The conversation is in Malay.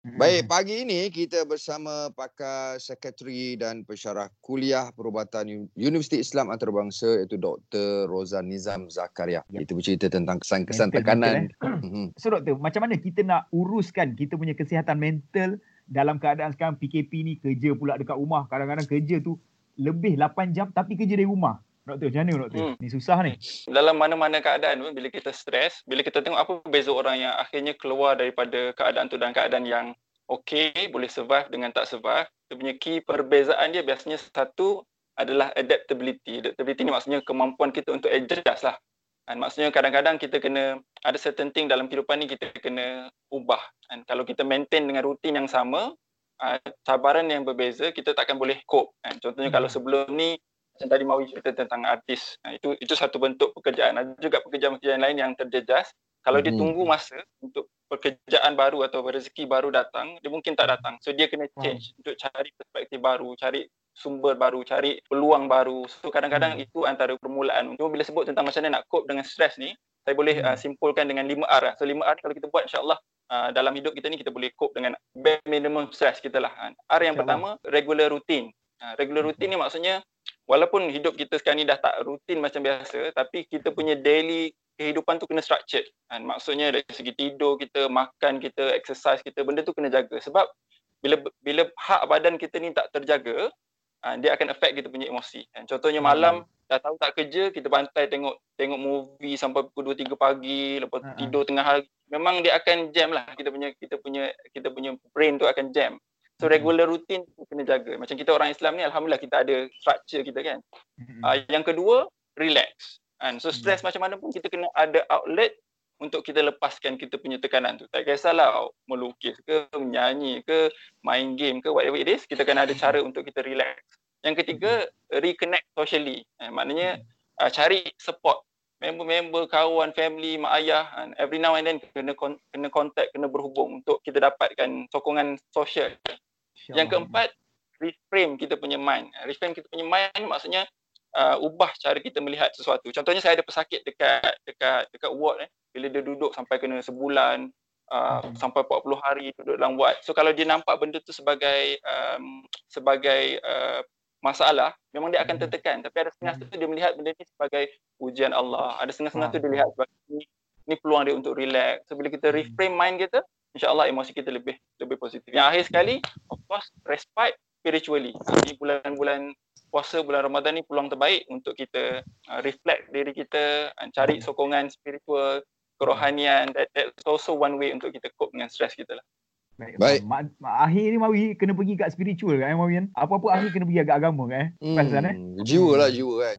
Baik, pagi ini kita bersama pakar sekretari dan pensyarah kuliah perubatan Universiti Islam Antarabangsa iaitu Dr. Rozan Nizam Zakaria. Yep. Itu bercerita tentang kesan-kesan mental, tekanan. Mental, eh? Mhm. so doktor, macam mana kita nak uruskan kita punya kesihatan mental dalam keadaan sekarang PKP ni kerja pula dekat rumah. Kadang-kadang kerja tu lebih 8 jam tapi kerja dari rumah. Doktor, macam mana doktor? Hmm. Ni susah ni. Dalam mana-mana keadaan pun bila kita stres, bila kita tengok apa beza orang yang akhirnya keluar daripada keadaan tu dan keadaan yang okey, boleh survive dengan tak survive, dia punya key perbezaan dia biasanya satu adalah adaptability. Adaptability ni maksudnya kemampuan kita untuk adjust lah. Dan maksudnya kadang-kadang kita kena, ada certain thing dalam kehidupan ni kita kena ubah. Dan kalau kita maintain dengan rutin yang sama, uh, cabaran yang berbeza, kita takkan boleh cope. Dan contohnya hmm. kalau sebelum ni macam tadi Mawi cerita tentang artis. Ha, itu itu satu bentuk pekerjaan. Ada juga pekerjaan-pekerjaan lain yang terjejas. Kalau dia hmm. tunggu masa untuk pekerjaan baru atau rezeki baru datang, dia mungkin tak datang. So dia kena hmm. change untuk cari perspektif baru, cari sumber baru, cari peluang baru. So kadang-kadang hmm. itu antara permulaan. Cuma bila sebut tentang macam mana nak cope dengan stres ni, saya boleh uh, simpulkan dengan 5R. So 5R kalau kita buat insya-Allah uh, dalam hidup kita ni kita boleh cope dengan bare minimum stress kita lah. R yang pertama regular routine. Uh, regular routine ni maksudnya walaupun hidup kita sekarang ni dah tak rutin macam biasa tapi kita punya daily kehidupan tu kena structured kan? Maksudnya dari segi tidur kita makan kita exercise kita benda tu kena jaga. Sebab bila bila hak badan kita ni tak terjaga ha, dia akan affect kita punya emosi kan? Contohnya malam hmm. dah tahu tak kerja kita bantai tengok tengok movie sampai pukul 2 3 pagi lepas hmm. tidur tengah hari. Memang dia akan jam lah kita punya kita punya kita punya brain tu akan jam So hmm. regular routine kena jaga. Macam kita orang Islam ni alhamdulillah kita ada structure kita kan. Uh, yang kedua relax. And so stress hmm. macam mana pun kita kena ada outlet untuk kita lepaskan kita punya tekanan tu. Tak kisahlah melukis ke, menyanyi ke, main game ke, whatever it is, kita kena ada cara untuk kita relax. Yang ketiga, reconnect socially. Eh, maknanya uh, cari support member-member, kawan, family, mak ayah and every now and then kena kena contact, kena berhubung untuk kita dapatkan sokongan sosial. Yang keempat, reframe kita punya mind. Reframe kita punya mind maksudnya uh, ubah cara kita melihat sesuatu. Contohnya saya ada pesakit dekat dekat dekat ward eh bila dia duduk sampai kena sebulan uh, hmm. sampai 40 hari duduk dalam ward. So kalau dia nampak benda tu sebagai um, sebagai uh, masalah, memang dia akan hmm. tertekan. Tapi ada setengah tu dia melihat benda ni sebagai ujian Allah. Ada setengah-setengah tu dia lihat sebagai ni, ni peluang dia untuk relax. So bila kita hmm. reframe mind kita, insyaallah emosi kita lebih lebih positif. Yang akhir sekali, course, respite spiritually. Di bulan-bulan puasa bulan Ramadan ni peluang terbaik untuk kita uh, reflect diri kita, uh, cari sokongan spiritual, kerohanian. That, that's also one way untuk kita cope dengan stress kita lah. Baik. Baik. Ma, ma, akhir ni Mawi kena pergi kat spiritual kan Mawi kan? Apa-apa akhir kena pergi agak agama kan? Hmm, eh? jiwa lah jiwa kan.